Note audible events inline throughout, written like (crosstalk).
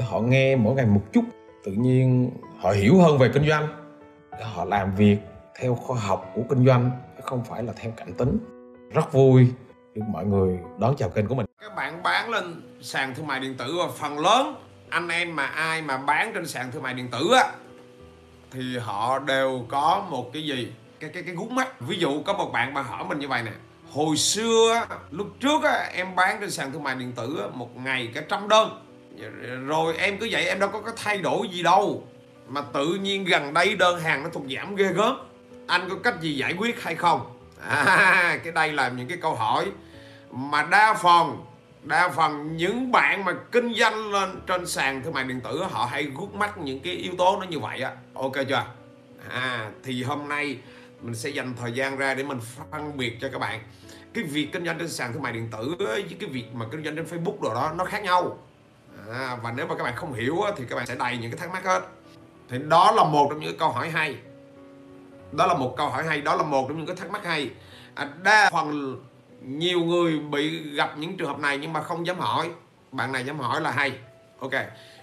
họ nghe mỗi ngày một chút tự nhiên họ hiểu hơn về kinh doanh. Họ làm việc theo khoa học của kinh doanh không phải là theo cảm tính. Rất vui được mọi người đón chào kênh của mình. Các bạn bán lên sàn thương mại điện tử và phần lớn anh em mà ai mà bán trên sàn thương mại điện tử á thì họ đều có một cái gì? Cái cái cái gút mắt. Ví dụ có một bạn mà hỏi mình như vậy nè hồi xưa lúc trước á, em bán trên sàn thương mại điện tử á, một ngày cả trăm đơn rồi em cứ vậy em đâu có có thay đổi gì đâu. Mà tự nhiên gần đây đơn hàng nó thuộc giảm ghê gớm. Anh có cách gì giải quyết hay không? À, (laughs) cái đây là những cái câu hỏi. Mà đa phần đa phần những bạn mà kinh doanh lên trên sàn thương mại điện tử họ hay gút mắt những cái yếu tố nó như vậy á. Ok chưa? À thì hôm nay mình sẽ dành thời gian ra để mình phân biệt cho các bạn. Cái việc kinh doanh trên sàn thương mại điện tử với cái việc mà kinh doanh trên Facebook rồi đó nó khác nhau à, và nếu mà các bạn không hiểu thì các bạn sẽ đầy những cái thắc mắc hết. Thì đó là một trong những câu hỏi hay. Đó là một câu hỏi hay đó là một trong những cái thắc mắc hay. À, đa phần nhiều người bị gặp những trường hợp này nhưng mà không dám hỏi. Bạn này dám hỏi là hay. Ok.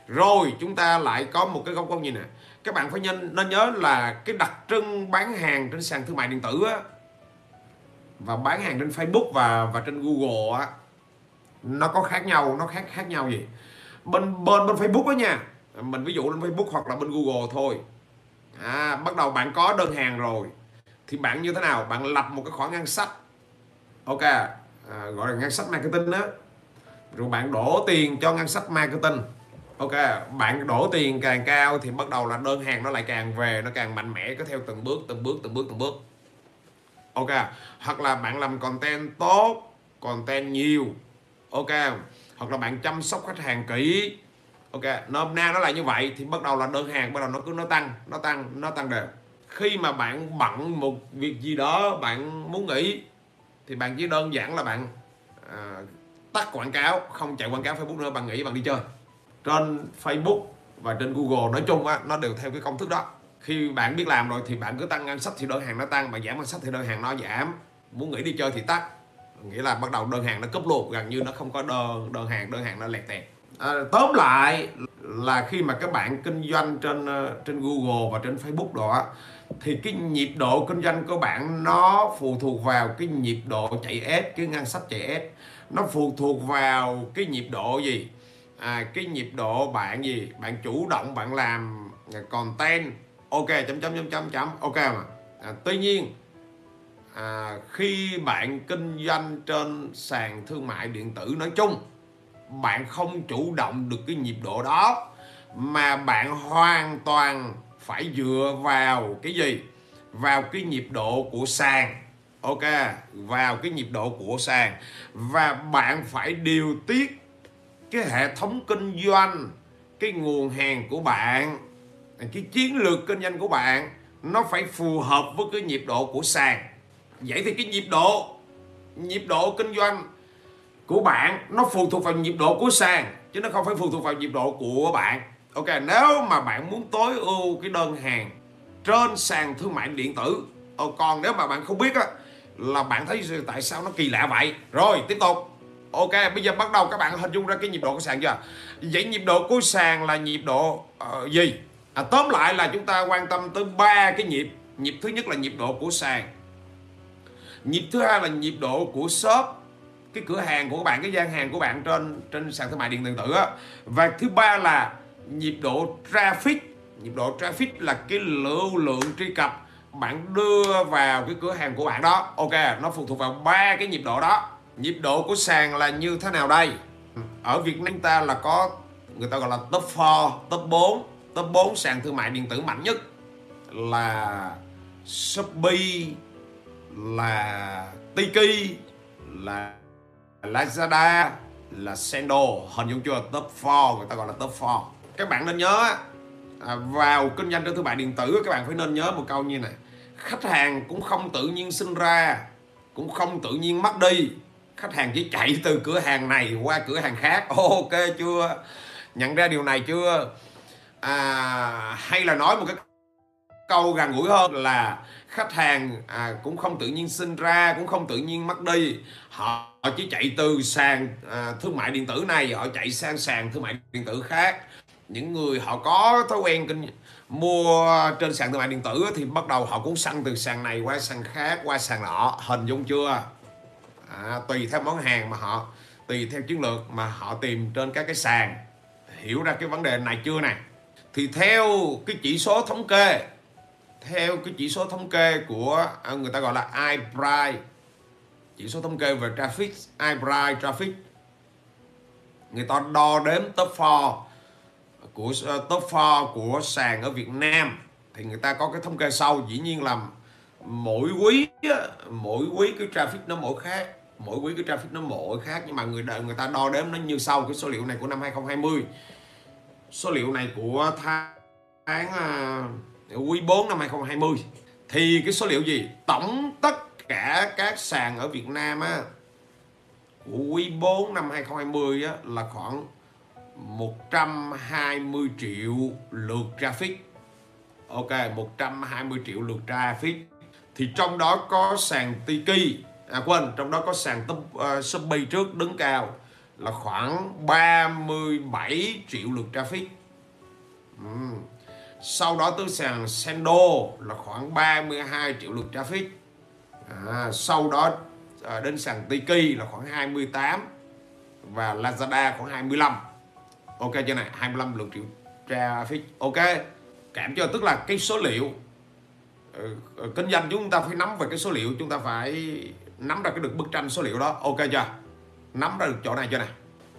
Rồi chúng ta lại có một cái góc quan nhìn nè các bạn phải nên nên nhớ là cái đặc trưng bán hàng trên sàn thương mại điện tử á và bán hàng trên Facebook và và trên Google á nó có khác nhau nó khác khác nhau gì? Bên bên bên Facebook đó nha. Mình ví dụ lên Facebook hoặc là bên Google thôi. À, bắt đầu bạn có đơn hàng rồi thì bạn như thế nào? Bạn lập một cái khoản ngân sách. Ok à, gọi là ngân sách marketing đó rồi bạn đổ tiền cho ngân sách marketing. Ok bạn đổ tiền càng cao thì bắt đầu là đơn hàng nó lại càng về nó càng mạnh mẽ cứ theo từng bước từng bước từng bước từng bước. Ok hoặc là bạn làm content tốt content nhiều. Ok hoặc là bạn chăm sóc khách hàng kỹ. Ok nôm na nó là như vậy thì bắt đầu là đơn hàng bắt đầu nó cứ nó tăng nó tăng nó tăng đều. Khi mà bạn bận một việc gì đó bạn muốn nghỉ thì bạn chỉ đơn giản là bạn à, tắt quảng cáo không chạy quảng cáo Facebook nữa bạn nghỉ bạn đi chơi. Trên Facebook và trên Google nói chung á nó đều theo cái công thức đó. Khi bạn biết làm rồi thì bạn cứ tăng ngân sách thì đơn hàng nó tăng bạn giảm ngân sách thì đơn hàng nó giảm. Muốn nghỉ đi chơi thì tắt nghĩa là bắt đầu đơn hàng nó cúp luôn gần như nó không có đơn đơn hàng đơn hàng nó lẹt tẹt. À, tóm lại là khi mà các bạn kinh doanh trên ờ, trên Google và trên Facebook đó thì cái nhịp độ kinh doanh của bạn nó phụ thuộc vào cái nhịp độ chạy ad cái ngân sách chạy ad. Nó phụ thuộc vào cái nhịp độ gì? À, cái nhịp độ bạn gì? Bạn chủ động bạn làm content. Ok chấm chấm chấm chấm chấm. Ok mà. À, tuy nhiên à, khi bạn kinh doanh trên sàn thương mại điện tử nói chung bạn không chủ động được cái nhịp độ đó mà bạn hoàn toàn phải dựa vào cái gì? Vào cái nhịp độ của sàn. Ok vào cái nhịp độ của sàn. Và bạn phải điều tiết cái hệ thống kinh doanh cái nguồn hàng của bạn cái chiến lược kinh doanh của bạn nó phải phù hợp với cái nhịp độ của sàn vậy thì cái nhịp độ nhịp độ kinh doanh của bạn nó phụ thuộc vào nhịp độ của sàn chứ nó không phải phụ thuộc vào nhịp độ của bạn. Ok nếu mà bạn muốn tối ưu cái đơn hàng trên sàn thương mại điện tử ờ, còn nếu mà bạn không biết á là bạn thấy tại sao nó kỳ lạ vậy? Rồi tiếp tục. Ok bây giờ bắt đầu các bạn hình dung ra cái nhịp độ của sàn chưa? Vậy nhịp độ của sàn là nhịp độ uh, gì? À, tóm lại là chúng ta quan tâm tới ba cái nhịp. Nhịp thứ nhất là nhịp độ của sàn nhịp thứ hai là nhịp độ của shop, cái cửa hàng của các bạn, cái gian hàng của bạn trên trên sàn thương mại điện tử á. Và thứ ba là nhịp độ traffic. Nhịp độ traffic là cái lưu lượng truy cập bạn đưa vào cái cửa hàng của bạn đó. Ok, nó phụ thuộc vào ba cái nhịp độ đó. Nhịp độ của sàn là như thế nào đây? Ở Việt Nam ta là có, người ta gọi là top 4 top 4 top 4 sàn thương mại điện tử mạnh nhất là Shopee là Tiki là Lazada là Sendo hình dung chưa? Top 4 người ta gọi là top 4 các bạn nên nhớ à, vào kinh doanh trên thương mại điện tử các bạn phải nên nhớ một câu như này. Khách hàng cũng không tự nhiên sinh ra cũng không tự nhiên mất đi. Khách hàng chỉ chạy từ cửa hàng này qua cửa hàng khác. Ok chưa? Nhận ra điều này chưa? À, hay là nói một cái câu gần gũi hơn là khách hàng à, cũng không tự nhiên sinh ra cũng không tự nhiên mất đi. Họ, họ chỉ chạy từ sàn à, thương mại điện tử này họ chạy sang sàn thương mại điện tử khác. Những người họ có thói quen kinh mua trên sàn thương mại điện tử thì bắt đầu họ cũng săn từ sàn này qua sàn khác qua sàn nọ hình dung chưa? À, tùy theo món hàng mà họ tùy theo chiến lược mà họ tìm trên các cái sàn. Hiểu ra cái vấn đề này chưa này thì theo cái chỉ số thống kê theo cái chỉ số thống kê của à, người ta gọi là iPrice chỉ số thống kê về traffic iPrice traffic. Người ta đo đếm top 4 của ờ, top 4 của sàn ở Việt Nam. Thì người ta có cái thống kê sau, dĩ nhiên là mỗi quý mỗi quý cái traffic nó mỗi khác, mỗi quý cái traffic nó mỗi khác. Nhưng mà người người ta đo đếm nó như sau, cái số liệu này của năm 2020 số liệu này của tháng à, uh, quý 4 năm 2020 thì cái số liệu gì? Tổng tất cả các sàn ở Việt Nam á của quý 4 năm 2020 á, là khoảng 120 triệu lượt traffic. Ok 120 triệu lượt traffic. Thì trong đó có sàn Tiki à quên trong đó có sàn top, uh, ờ, Shopee trước đứng cao là khoảng 37 triệu lượt traffic. Uhm sau đó tới sàn Sendo là khoảng 32 triệu lượt traffic. À, sau đó à, đến sàn Tiki là khoảng 28 và Lazada khoảng 25 ok chưa này? 25 lượt triệu traffic. Ok. Cảm chưa tức là cái số liệu ờ, ờ, kinh doanh chúng ta phải nắm về cái số liệu chúng ta phải nắm ra cái được bức tranh số liệu đó. Ok chưa? Nắm ra được chỗ này chưa này?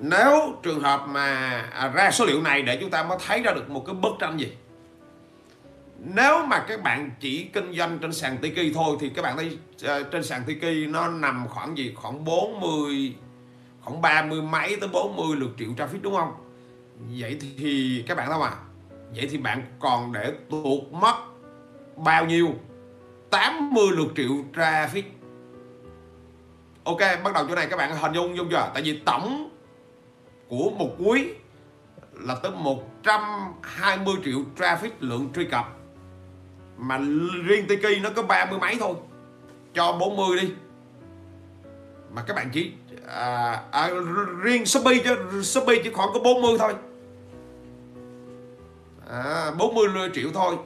Nếu trường hợp mà à, ra số liệu này để chúng ta mới thấy ra được một cái bức tranh gì? Nếu mà các bạn chỉ kinh doanh trên sàn Tiki thôi thì các bạn thấy uh, trên sàn Tiki nó nằm khoảng gì? Khoảng 40 khoảng 30 mấy tới 40 lượt triệu traffic đúng không? Vậy thì các bạn thấy mà vậy thì bạn còn để tuột mất bao nhiêu? 80 lượt triệu traffic. Ok bắt đầu chỗ này các bạn hình dung dung chưa? Tại vì tổng của một quý là tới 120 triệu traffic lượng truy cập mà riêng Tiki nó có 30 mấy thôi. Cho 40 đi. Mà các bạn chỉ à, à, riêng Shopee chứ Shopee chỉ khoảng có 40 thôi. À, 40 triệu thôi.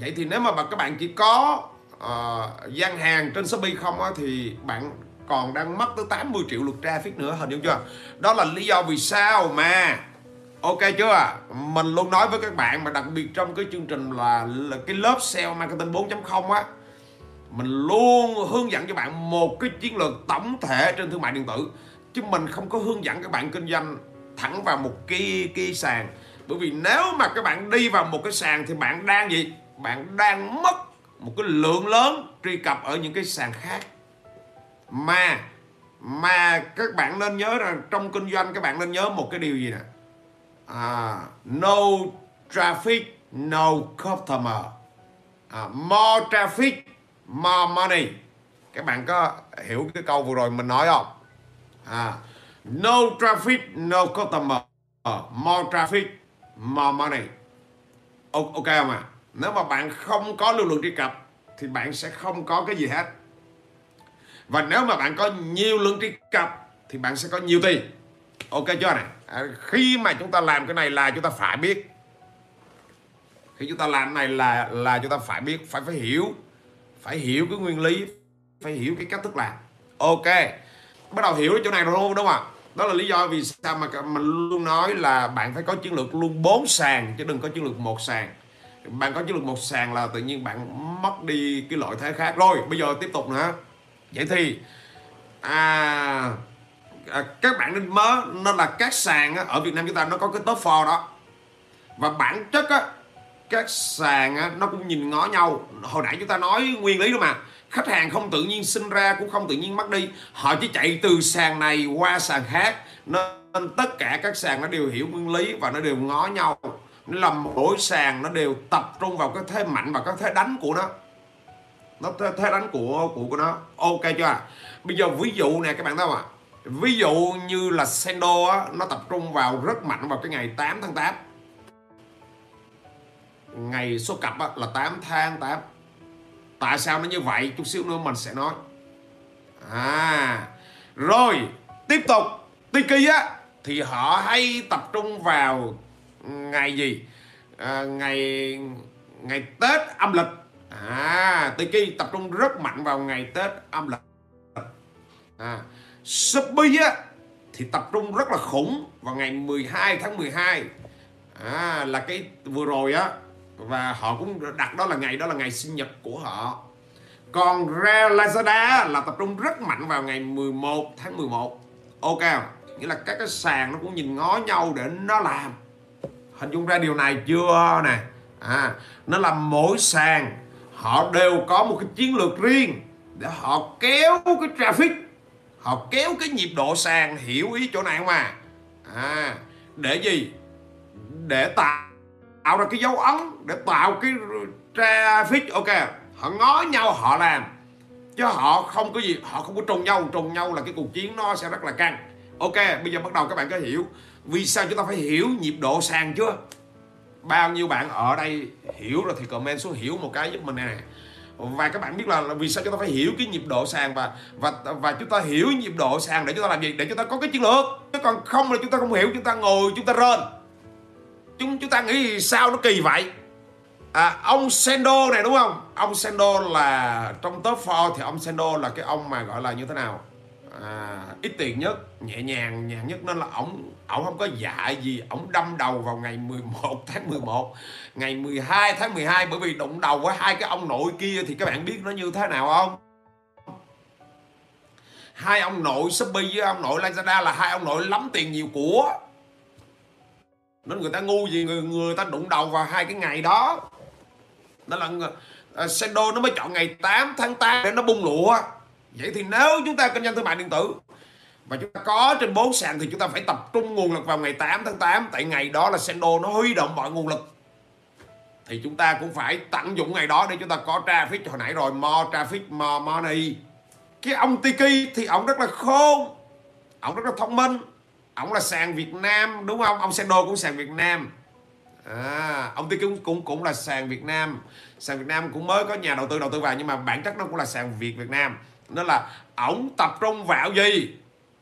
Vậy thì nếu mà các bạn chỉ có à, gian hàng trên Shopee không á, thì bạn còn đang mất tới 80 triệu lượt traffic nữa hình dung chưa? Đó là lý do vì sao mà ok chưa mình luôn nói với các bạn mà đặc biệt trong cái chương trình là, là cái lớp sale marketing 4.0 á mình luôn hướng dẫn cho bạn một cái chiến lược tổng thể trên thương mại điện tử. Chứ mình không có hướng dẫn các bạn kinh doanh thẳng vào một cái cái sàn. Bởi vì nếu mà các bạn đi vào một cái sàn thì bạn đang gì? Bạn đang mất một cái lượng lớn truy cập ở những cái sàn khác. Mà mà các bạn nên nhớ rằng trong kinh doanh các bạn nên nhớ một cái điều gì nè? À, no traffic no customer. À, more traffic more money. Các bạn có hiểu cái câu vừa rồi mình nói không? À, no traffic no customer. More traffic more money. Ok không à nếu mà bạn không có lưu lượng truy cập thì bạn sẽ không có cái gì hết. Và nếu mà bạn có nhiều lượng truy cập thì bạn sẽ có nhiều tiền. Ok chưa này à, khi mà chúng ta làm cái này là chúng ta phải biết. Khi chúng ta làm cái này là là chúng ta phải biết phải phải hiểu phải hiểu cái nguyên lý phải hiểu cái cách thức làm. Ok bắt đầu hiểu chỗ này rồi đúng không ạ? Đó là lý do vì sao mà mình luôn nói là bạn phải có chiến lược luôn bốn sàn chứ đừng có chiến lược một sàn. Bạn có chiến lược một sàn là tự nhiên bạn mất đi cái lợi thế khác. Rồi bây giờ tiếp tục nữa. Vậy thì à, à các bạn nên mớ nó là các sàn á, ở Việt Nam chúng ta nó có cái top 4 đó. Và bản chất á các sàn á, nó cũng nhìn ngó nhau. Hồi nãy chúng ta nói nguyên lý đó mà. Khách hàng không tự nhiên sinh ra cũng không tự nhiên mất đi. Họ chỉ chạy từ sàn này qua sàn khác. Nên tất cả các sàn nó đều hiểu nguyên lý và nó đều ngó nhau. Nó làm mỗi sàn nó đều tập trung vào cái thế mạnh và cái thế đánh của nó. Nó thế, thế đánh của của của nó. Ok chưa à? bây giờ ví dụ nè các bạn thấy không ạ? Ví dụ như là Sendo á, nó tập trung vào rất mạnh vào cái ngày 8 tháng 8 ngày số cặp á, là 8 tháng 8 tại sao nó như vậy? Chút xíu nữa mình sẽ nói. À rồi tiếp tục. Tiki á thì họ hay tập trung vào ngày gì? À, ngày ngày Tết âm lịch. À Tiki tập trung rất mạnh vào ngày Tết âm lịch. À Shopee á thì tập trung rất là khủng vào ngày 12 tháng 12 à, là cái vừa rồi á và họ cũng đặt đó là ngày đó là ngày sinh nhật của họ. Còn ra Lazada là tập trung rất mạnh vào ngày 11 tháng 11 ok nghĩa là các cái sàn nó cũng nhìn ngó nhau để nó làm. Hình dung ra điều này chưa nè? À nó là mỗi sàn họ đều có một cái chiến lược riêng để họ kéo cái traffic họ kéo cái nhịp độ sàn hiểu ý chỗ này không à? À để gì? Để tạo tạo ra cái dấu ấn, để tạo cái traffic, ok. Họ ngó nhau, họ làm. Chứ họ không có gì, họ không có trùng nhau. Trùng nhau là cái cuộc chiến nó sẽ rất là căng. Ok, bây giờ bắt đầu các bạn có hiểu. Vì sao chúng ta phải hiểu nhịp độ sàn chưa? Bao nhiêu bạn ở đây hiểu rồi thì comment xuống, hiểu một cái giúp mình nè và các bạn biết là, là vì sao chúng ta phải hiểu cái nhịp độ sàn và và và chúng ta hiểu nhịp độ sàn để chúng ta làm gì? Để chúng ta có cái chiến lược. Chứ còn không là chúng ta không hiểu chúng ta ngồi chúng ta rên. Chúng chúng ta nghĩ sao nó kỳ vậy? À, ông Sendo này đúng không? Ông Sendo là trong top 4 thì ông Sendo là cái ông mà gọi là như thế nào? À, ít tiền nhất nhẹ nhàng nhàng nhất nên là ông ổng không có dạ gì. Ổng đâm đầu vào ngày 11 tháng 11 ngày 12 tháng 12 bởi vì đụng đầu với hai cái ông nội kia thì các bạn biết nó như thế nào không? Hai ông nội Shopee với ông nội Lazada là hai ông nội lắm tiền nhiều của. Nên người ta ngu gì người người ta đụng đầu vào hai cái ngày đó. Đó là uh, Sendo nó mới chọn ngày 8 tháng 8 để nó bung lụa. Vậy thì nếu chúng ta kinh doanh thương mại điện tử và chúng ta có trên bốn sàn thì chúng ta phải tập trung nguồn lực vào ngày 8 tháng 8 tại ngày đó là Sendo nó huy động mọi nguồn lực. Thì chúng ta cũng phải tận dụng ngày đó để chúng ta có traffic. Hồi nãy rồi more traffic more money. Cái ông Tiki thì ông rất là khôn. Ông rất là thông minh. Ông là sàn Việt Nam đúng không? Ông Sendo cũng sàn Việt Nam. À, ông Tiki cũng, cũng cũng là sàn Việt Nam. Sàn Việt Nam cũng mới có nhà đầu tư đầu tư vào nhưng mà bản chất nó cũng là sàn Việt Việt Nam. Nên là ổng tập trung vào gì?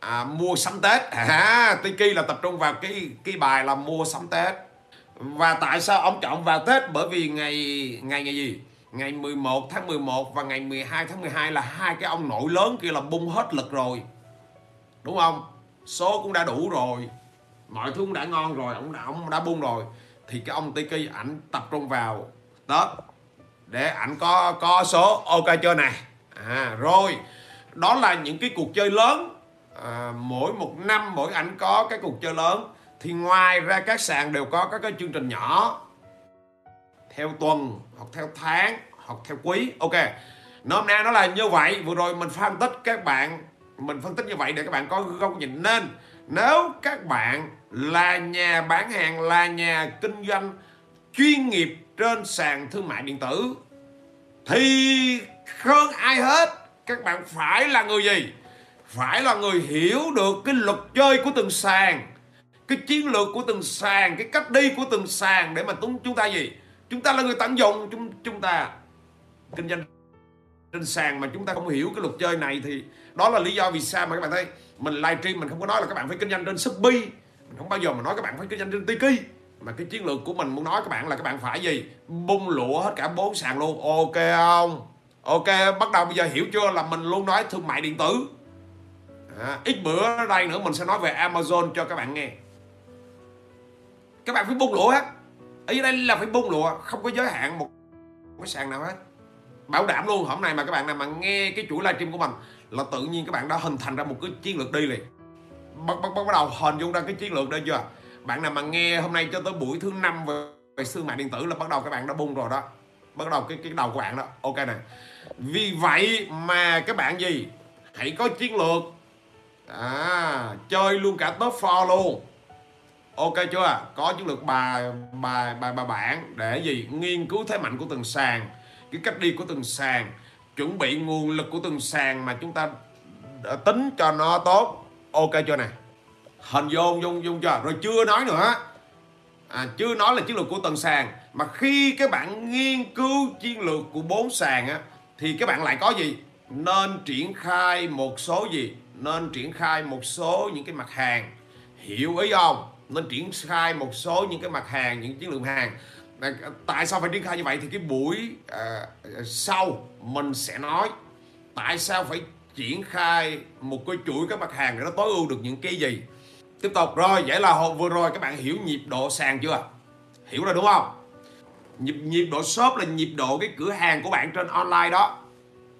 À, mua sắm Tết. À, Tiki là tập trung vào cái cái bài là mua sắm Tết. Và tại sao ông chọn vào Tết? Bởi vì ngày ngày ngày gì? Ngày 11 tháng 11 và ngày 12 tháng 12 là hai cái ông nội lớn kia là bung hết lực rồi. Đúng không? Số cũng đã đủ rồi. Mọi thứ cũng đã ngon rồi ông đã ông đã bung rồi. Thì cái ông Tiki ảnh tập trung vào Tết để ảnh có có số. Ok chưa này? À rồi. Đó là những cái cuộc chơi lớn à, mỗi một năm mỗi ảnh có cái cuộc chơi lớn thì ngoài ra các sàn đều có các cái chương trình nhỏ. Theo tuần hoặc theo tháng hoặc theo quý. Ok nôm na nó là như vậy. Vừa rồi mình phân tích các bạn mình phân tích như vậy để các bạn có góc nhìn. Nên nếu các bạn là nhà bán hàng là nhà kinh doanh chuyên nghiệp trên sàn thương mại điện tử thì hơn ai hết các bạn phải là người gì? Phải là người hiểu được cái luật chơi của từng sàn, cái chiến lược của từng sàn, cái cách đi của từng sàn để mà chúng chúng ta gì? Chúng ta là người tận dụng, chúng chúng ta kinh doanh trên sàn mà chúng ta không hiểu cái luật chơi này thì đó là lý do vì sao mà các bạn thấy mình livestream mình không có nói là các bạn phải kinh doanh trên Shopee, mình không bao giờ mà nói các bạn phải kinh doanh trên Tiki. Mà cái chiến lược của mình muốn nói các bạn là các bạn phải gì? Bung lụa hết cả bốn sàn luôn. Ok không? Ok, bắt đầu bây giờ hiểu chưa là mình luôn nói thương mại điện tử à, ít bữa đây nữa mình sẽ nói về Amazon cho các bạn nghe. Các bạn phải bung lụa hết ở đây là phải bung lụa không có giới hạn một cái sàn nào hết. Bảo đảm luôn hôm nay mà các bạn nào mà nghe cái chuỗi livestream của mình là tự nhiên các bạn đã hình thành ra một cái chiến lược đi liền. Bắt bắt bắt đầu hình dung ra cái chiến lược đây chưa? Bạn nào mà nghe hôm nay cho tới buổi thứ năm về, về thương mại điện tử là bắt đầu các bạn đã bung rồi đó. Bắt đầu cái cái đầu của bạn đó. Ok nè. vì vậy mà các bạn gì? Hãy có chiến lược à, chơi luôn cả top 4 luôn. Ok chưa? Có chiến lược bài bài bài bài bản để gì? Nghiên cứu thế mạnh của từng sàn cái cách đi của từng sàn chuẩn bị nguồn lực của từng sàn mà chúng ta đã tính cho nó tốt. Ok chưa nè? Hình dung dung dung chưa? Rồi chưa nói nữa. À, chưa nói là chiến lược của từng sàn mà khi các bạn nghiên cứu chiến lược của bốn sàn á thì các bạn lại có gì? Nên triển khai một số gì? Nên triển khai một số những cái mặt hàng. Hiểu ý không nên triển khai một số những cái mặt hàng những chiến lượng hàng. À, tại sao phải triển khai như vậy thì cái buổi uh, sau mình sẽ nói tại sao phải triển khai một cái chuỗi các mặt hàng để nó tối ưu được những cái gì. Tiếp tục rồi vậy là hôm vừa rồi các bạn hiểu nhịp độ sàn chưa? Hiểu rồi đúng không? Nhịp nhịp độ shop là nhịp độ cái cửa hàng của bạn trên online đó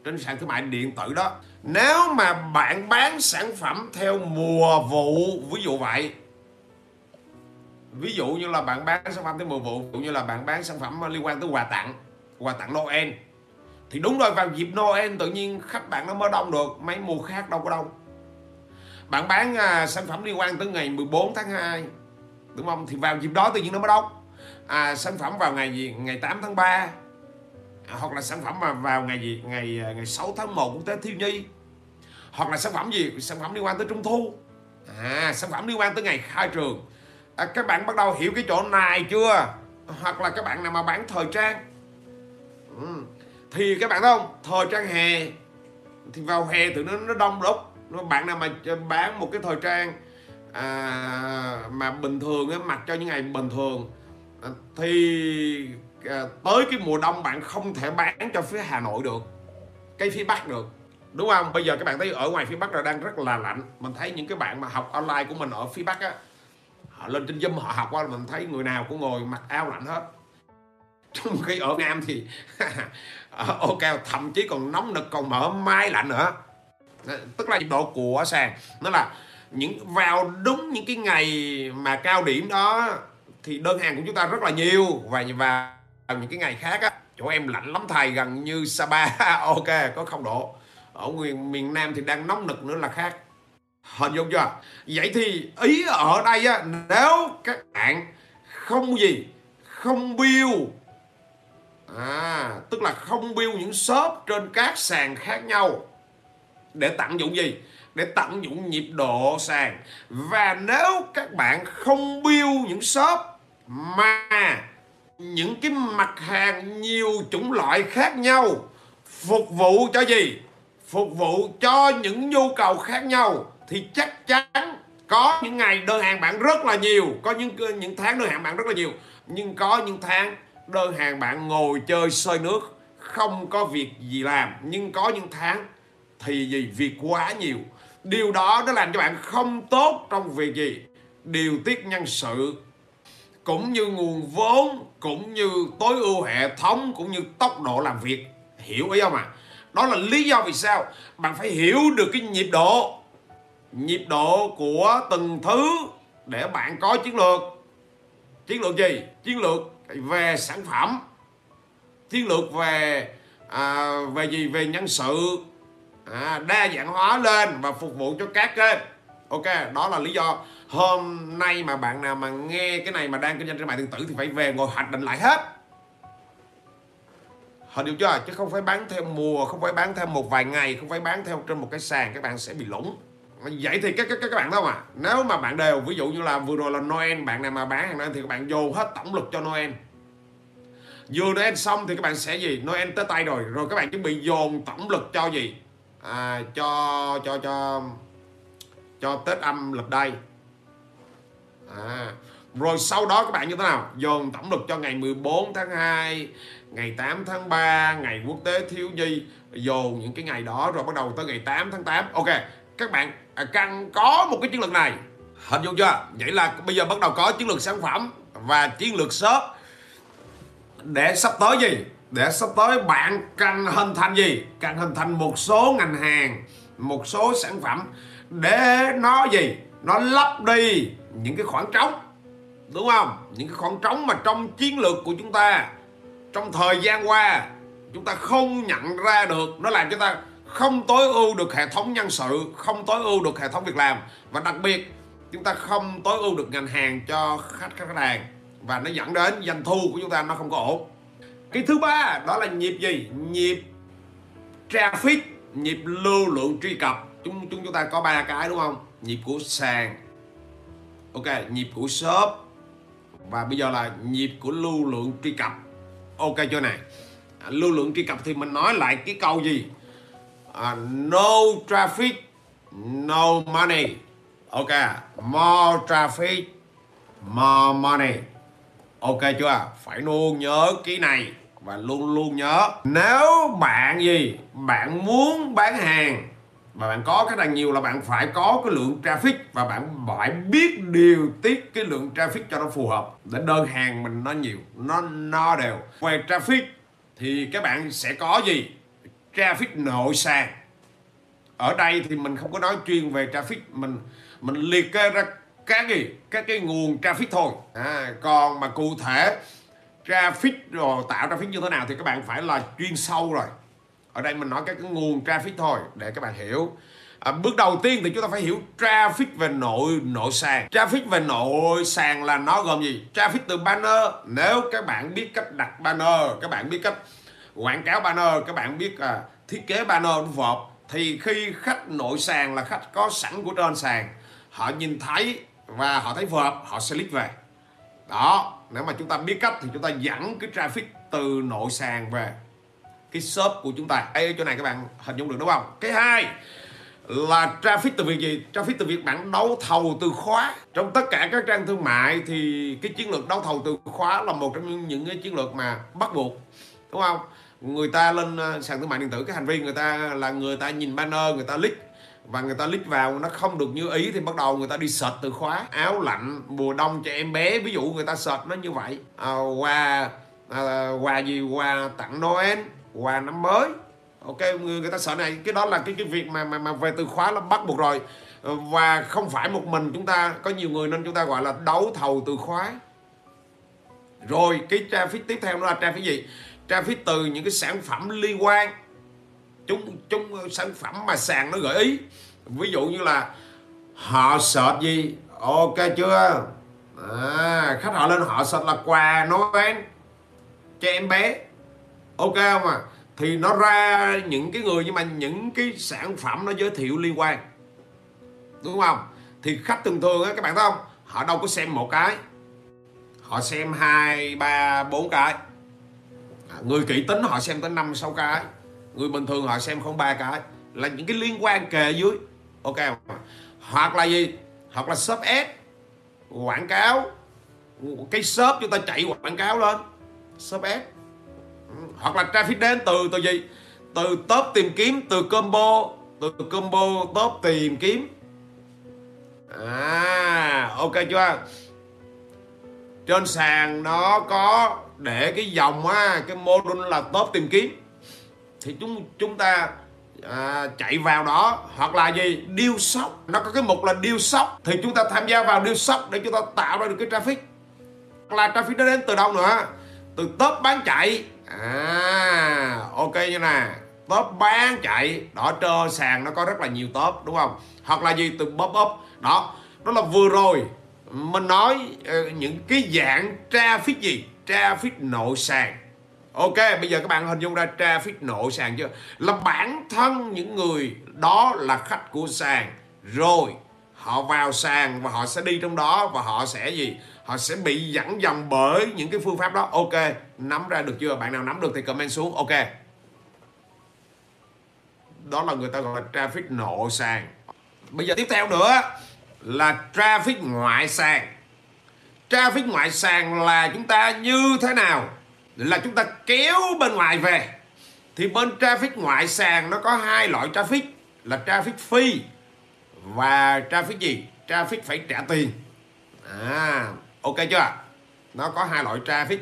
trên sàn thương mại điện tử đó nếu mà bạn bán sản phẩm theo mùa vụ ví dụ vậy ví dụ như là bạn bán sản phẩm theo mùa vụ ví dụ như là bạn bán sản phẩm liên quan tới quà tặng quà tặng Noel thì đúng rồi vào dịp Noel tự nhiên khách bạn nó mới đông được mấy mùa khác đâu có đông. Bạn bán à, sản phẩm liên quan tới ngày 14 tháng 2 đúng không? Thì vào dịp đó tự nhiên nó mới đông. À, sản phẩm vào ngày gì? Ngày 8 tháng 3 à, hoặc là sản phẩm mà vào ngày gì? Ngày à, ngày 6 tháng 1 quốc tế thiếu nhi hoặc là sản phẩm gì? Sản phẩm liên quan tới trung thu. À sản phẩm liên quan tới ngày khai trường. À, các bạn bắt đầu hiểu cái chỗ này chưa? Hoặc là các bạn nào mà bán thời trang. Ừ. thì các bạn thấy không? Thời trang hè. Thì vào hè tự nó nó đông đúc bạn nào mà bán một cái thời trang à, mà bình thường á, mặc cho những ngày bình thường. À, thì à, tới cái mùa đông bạn không thể bán cho phía Hà Nội được. Cái phía Bắc được đúng không? Bây giờ các bạn thấy ở ngoài phía Bắc là đang rất là lạnh. Mình thấy những cái bạn mà học online của mình ở phía Bắc á, họ lên trên Zoom họ học qua mình thấy người nào cũng ngồi mặc áo lạnh hết. Trong khi ở Nam thì (laughs) ờ, ok, thậm chí còn nóng nực, còn mở mai lạnh nữa. Ờ, tức là nhiệt độ của sàn. Nó là những, vào đúng những cái ngày mà cao điểm đó thì đơn hàng của chúng ta rất là nhiều. Và vào những cái ngày khác á, chỗ em lạnh lắm thầy, gần như Sapa. (laughs) Ok, có không độ ở miền miền Nam thì đang nóng nực nữa là khác. Hình dung chưa à? vậy thì ý ở đây á, nếu các bạn không gì, không biêu à tức là không biêu những shop trên các sàn khác nhau, để tận dụng gì? Để tận dụng nhịp độ sàn. Và nếu các bạn không biêu những shop mà những cái mặt hàng nhiều chủng loại khác nhau phục vụ cho gì? Phục vụ cho những nhu cầu khác nhau, thì chắc chắn có những ngày đơn hàng bạn rất là nhiều, có những những tháng đơn hàng bạn rất là nhiều, nhưng có những tháng đơn hàng bạn ngồi chơi sơi nước, không có việc gì làm. Nhưng có những tháng thì gì? Việc quá nhiều. Điều đó nó làm cho bạn không tốt trong việc gì? Điều tiết nhân sự, cũng như nguồn vốn, cũng như tối ưu hệ thống, cũng như tốc độ làm việc. Hiểu ý không ạ? à? Đó là lý do vì sao bạn phải hiểu được cái nhịp độ nhịp độ của từng thứ để bạn có chiến lược. Chiến lược gì? Chiến lược về sản phẩm. Chiến lược về à, về gì? Về nhân sự. À, đa dạng hóa lên và phục vụ cho các kênh. Ok đó là lý do. Hôm nay mà bạn nào mà nghe cái này mà đang kinh doanh trên mạng điện tử thì phải về ngồi hoạch định lại hết họ điều cho Chứ không phải bán theo mùa, không phải bán theo một vài ngày, không phải bán theo trên một cái sàn các bạn sẽ bị lũng. Vậy thì các các các bạn đâu mà Nếu mà bạn đều ví dụ như là vừa rồi là Noel bạn nào mà bán hàng Noel thì các bạn dồn hết tổng lực cho Noel. Vừa Noel xong thì các bạn sẽ gì? Noel tới tay rồi, rồi các bạn chuẩn bị dồn tổng lực cho gì? À, cho cho cho cho Tết âm lịch đây. À, rồi sau đó các bạn như thế nào? Dồn tổng lực cho ngày 14 tháng 2 ngày 8 tháng 3 ngày quốc tế thiếu nhi. Dồn những cái ngày đó rồi bắt đầu tới ngày 8 tháng 8 ok, các bạn à, cần có một cái chiến lược này. Hình dung chưa? Vậy là bây giờ bắt đầu có chiến lược sản phẩm và chiến lược shop. Để sắp tới gì? Để sắp tới bạn cần hình thành gì? Cần hình thành một số ngành hàng, một số sản phẩm để nó gì? Nó lấp đi những cái khoảng trống. Đúng không? Những cái khoảng trống mà trong chiến lược của chúng ta trong thời gian qua, chúng ta không nhận ra được, nó làm chúng ta không tối ưu được hệ thống nhân sự, không tối ưu được hệ thống việc làm. Và đặc biệt, chúng ta không tối ưu được ngành hàng cho khách khách hàng. Và nó dẫn đến doanh thu của chúng ta nó không có ổn. Cái thứ ba, đó là nhịp gì? Nhịp traffic, nhịp lưu lượng truy cập. Chúng chúng chúng ta có ba cái đúng không? Nhịp của sàn. Ok, nhịp của shop. Và bây giờ là nhịp của lưu lượng truy cập ok chưa này. À, lưu lượng truy cập thì mình nói lại cái câu gì? À, no traffic no money. Ok more traffic more money. Ok chưa? Phải luôn nhớ cái này và luôn luôn nhớ. Nếu bạn gì? Bạn muốn bán hàng và bạn có cái đằng nhiều là bạn phải có cái lượng traffic và bạn phải biết điều tiết cái lượng traffic cho nó phù hợp. Để đơn hàng mình nó nhiều nó no đều. Về traffic thì các bạn sẽ có gì? Traffic nội sàn. Ở đây thì mình không có nói chuyên về traffic mình mình liệt kê ra các gì? Các cái nguồn traffic thôi. À, còn mà cụ thể traffic rồi tạo traffic như thế nào thì các bạn phải là chuyên sâu rồi ở đây mình nói các cái nguồn traffic thôi để các bạn hiểu. À, bước đầu tiên thì chúng ta phải hiểu traffic về nội nội sàn. Traffic về nội sàn là nó gồm gì? Traffic từ banner. Nếu các bạn biết cách đặt banner các bạn biết cách quảng cáo banner các bạn biết à, thiết kế banner phù hợp thì khi khách nội sàn là khách có sẵn của trên sàn họ nhìn thấy và họ thấy phù hợp họ sẽ click về. Đó nếu mà chúng ta biết cách thì chúng ta dẫn cái traffic từ nội sàn về cái shop của chúng ta. Ê, ở chỗ này các bạn hình dung được đúng không? Cái hai là traffic từ việc gì? Traffic từ việc bạn đấu thầu từ khóa. Trong tất cả các trang thương mại thì cái chiến lược đấu thầu từ khóa là một trong những cái chiến lược mà bắt buộc đúng không? Người ta lên ờ, sàn thương mại điện tử cái hành vi người ta là người ta nhìn banner người ta click và người ta click vào nó không được như ý thì bắt đầu người ta đi search từ khóa. Áo lạnh mùa đông cho em bé ví dụ người ta search nó như vậy. À, quà à, quà gì? Quà tặng Noel quà năm mới. Ok người, người ta sợ này cái đó là cái cái việc mà mà mà về từ khóa là bắt buộc rồi. Ờ, và không phải một mình chúng ta có nhiều người nên chúng ta gọi là đấu thầu từ khóa. Rồi cái traffic tiếp theo nó là traffic gì? Traffic từ những cái sản phẩm liên quan. Chúng chúng sản phẩm mà sàn nó gợi ý. Ví dụ như là họ search gì? Ok chưa? À, khách họ lên họ search là quà Noel cho em bé ok không à? Thì nó ra những cái người nhưng mà những cái sản phẩm nó giới thiệu liên quan. Đúng không? Thì khách thường thường á các bạn thấy không? Họ đâu có xem một cái. Họ xem hai ba bốn cái. À, người kỹ tính họ xem tới năm sáu cái. Người bình thường họ xem không ba cái. Là những cái liên quan kề dưới. Ok không à? hoặc là gì? Hoặc là shop ad quảng cáo. Cái shop chúng ta chạy quảng cáo lên. Shop ad hoặc là traffic đến từ từ gì? Từ top tìm kiếm từ combo từ combo top tìm kiếm. À ok chưa? Trên sàn nó có để cái dòng á cái module là top tìm kiếm. Thì chúng chúng ta à, chạy vào đó. Hoặc là gì? Deal sóc nó có cái mục là deal sóc thì chúng ta tham gia vào deal sóc để chúng ta tạo ra được cái traffic. Hoặc là traffic nó đến từ đâu nữa? Từ top bán chạy à ok như nè. Top bán chạy. Đó trơ sàn nó có rất là nhiều top đúng không? Hoặc là gì từ pop up. Đó đó là vừa rồi mình nói uh, những cái dạng traffic gì? Traffic nội sàn. Ok bây giờ các bạn hình dung ra traffic nội sàn chưa? Là bản thân những người đó là khách của sàn. Rồi họ vào sàn và họ sẽ đi trong đó và họ sẽ gì? Họ sẽ bị dẫn dòng bởi những cái phương pháp đó. Ok, nắm ra được chưa? Bạn nào nắm được thì comment xuống. Ok. Đó là người ta gọi là traffic nội sàn bây giờ tiếp theo nữa là traffic ngoại sàn traffic ngoại sàn là chúng ta như thế nào? Là chúng ta kéo bên ngoài về. Thì bên traffic ngoại sàn nó có hai loại traffic, là traffic phi và traffic gì? Traffic phải trả tiền. À ok chưa? Nó có hai loại traffic.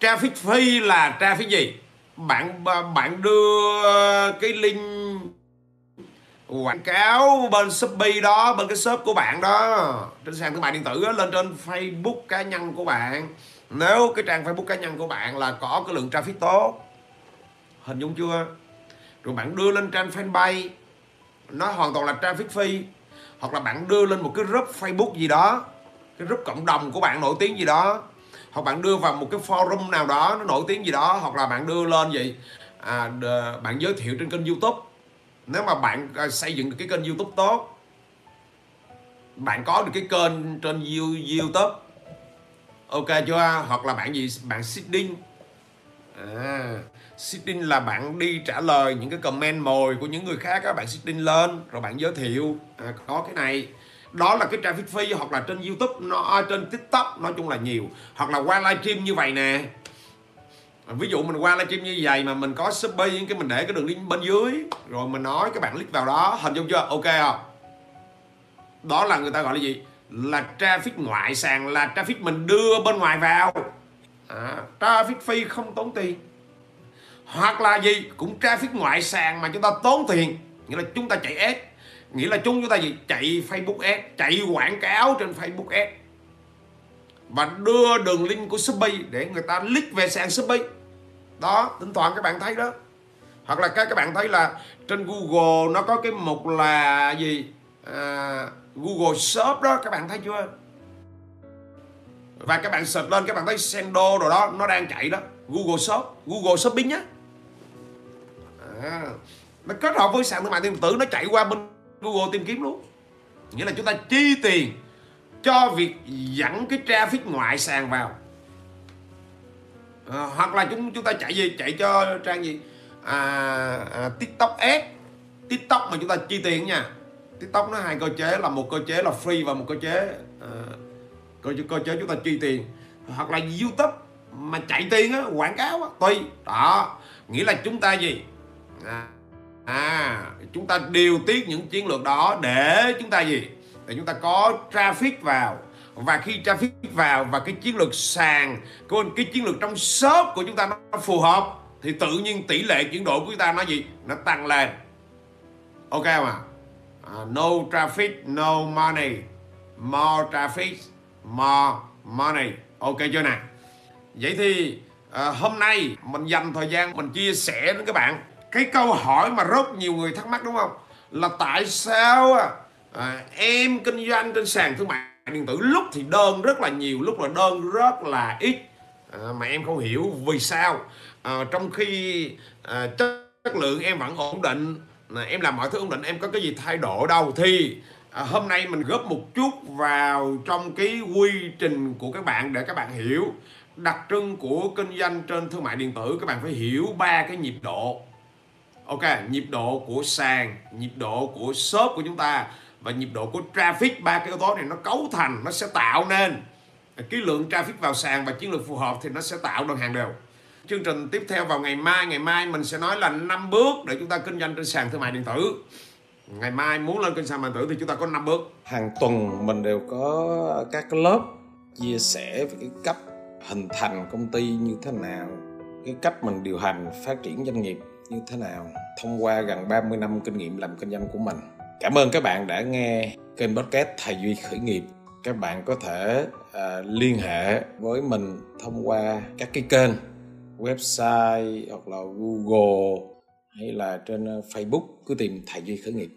Traffic phi là traffic gì? Bạn bạn đưa cái link quảng cáo bên Shopee đó bên cái shop của bạn đó trên sàn thương mại điện tử đó, lên trên Facebook cá nhân của bạn. Nếu cái trang Facebook cá nhân của bạn là có cái lượng traffic tốt hình dung chưa? Rồi bạn đưa lên trang fanpage nó hoàn toàn là traffic free hoặc là bạn đưa lên một cái group facebook gì đó cái group cộng đồng của bạn nổi tiếng gì đó. Hoặc bạn đưa vào một cái forum nào đó nó nổi tiếng gì đó hoặc là bạn đưa lên gì à, bạn giới thiệu trên kênh youtube. Nếu mà bạn à, xây dựng được cái kênh youtube tốt bạn có được cái kênh trên youtube. Ok chưa? Hoặc là bạn gì? Bạn seeding à, seeding là bạn đi trả lời những cái comment mồi của những người khác các bạn seeding lên rồi bạn giới thiệu. À, có cái này đó là cái traffic phi hoặc là trên youtube nó à, trên tiktok nói chung là nhiều. Hoặc là qua livestream như vậy nè. Ví dụ mình qua livestream như vậy mà mình có shopee cái mình để cái đường link bên dưới rồi mình nói các bạn click vào đó hình dung chưa? Ok không? Đó là người ta gọi là gì? Là traffic ngoại sàn là traffic mình đưa bên ngoài vào. À, traffic phi không tốn tiền. Hoặc là gì? Cũng traffic ngoại sàn mà chúng ta tốn tiền. Nghĩa là chúng ta chạy ép nghĩa là chúng chúng ta gì? Chạy Facebook Ads chạy quảng cáo trên Facebook Ads. Và đưa đường link của Shopee để người ta click về sàn Shopee. Đó tính toán các bạn thấy đó. Hoặc là các các bạn thấy là trên Google nó có cái mục là gì? À, Google Shop đó các bạn thấy chưa? Và các bạn search lên các bạn thấy Sendo rồi đó nó đang chạy đó. Google Shop Google Shopping nhá. À, nó kết hợp với sàn thương mại điện tử nó chạy qua bên Google tìm kiếm luôn. Nghĩa là chúng ta chi tiền cho việc dẫn cái traffic ngoại sàn vào. À, hoặc là chúng chúng ta chạy gì? Chạy cho trang gì? À, à, TikTok ad TikTok mà chúng ta chi tiền nha. TikTok nó hai cơ chế là một cơ chế là free và một cơ chế à, cơ, cơ chế chúng ta chi tiền. Hoặc là YouTube mà chạy tiền á quảng cáo á tùy. Đó. Nghĩa là chúng ta gì? À, à chúng ta điều tiết những chiến lược đó để chúng ta gì? Để chúng ta có traffic vào. Và khi traffic vào và cái chiến lược sàn cái, cái chiến lược trong shop của chúng ta nó phù hợp thì tự nhiên tỷ lệ chuyển đổi của chúng ta nó gì? Nó tăng lên. Ok không ạ? Uh, no traffic no money. More traffic more money. Ok chưa nè? Vậy thì uh, hôm nay mình dành thời gian mình chia sẻ đến các bạn cái câu hỏi mà rất nhiều người thắc mắc đúng không? Là tại sao à, à, em kinh doanh trên sàn thương mại điện tử lúc thì đơn rất là nhiều lúc là đơn rất là ít. À, mà em không hiểu vì sao. À, trong khi à, chất lượng em vẫn ổn định à, em làm mọi thứ ổn định em có cái gì thay đổi đâu thì à, hôm nay mình góp một chút vào trong cái quy trình của các bạn để các bạn hiểu. Đặc trưng của kinh doanh trên thương mại điện tử các bạn phải hiểu ba cái nhịp độ ok, nhịp độ của sàn, nhịp độ của shop của chúng ta và nhịp độ của traffic, ba cái yếu tố này nó cấu thành, nó sẽ tạo nên cái lượng traffic vào sàn và chiến lược phù hợp thì nó sẽ tạo đơn hàng đều. Chương trình tiếp theo vào ngày mai ngày mai mình sẽ nói là năm bước để chúng ta kinh doanh trên sàn thương mại điện tử. Ngày mai muốn lên kênh sàn điện tử thì chúng ta có năm bước. Hàng tuần mình đều có các lớp chia sẻ về cái cách hình thành công ty như thế nào, cái cách mình điều hành, phát triển doanh nghiệp như thế nào? Thông qua gần 30 năm kinh nghiệm làm kinh doanh của mình. Cảm ơn các bạn đã nghe kênh podcast thầy duy khởi nghiệp. Các bạn có thể uh, liên hệ với mình thông qua các cái kênh website hoặc là google hay là trên ờ, Facebook. Cứ tìm thầy duy khởi nghiệp.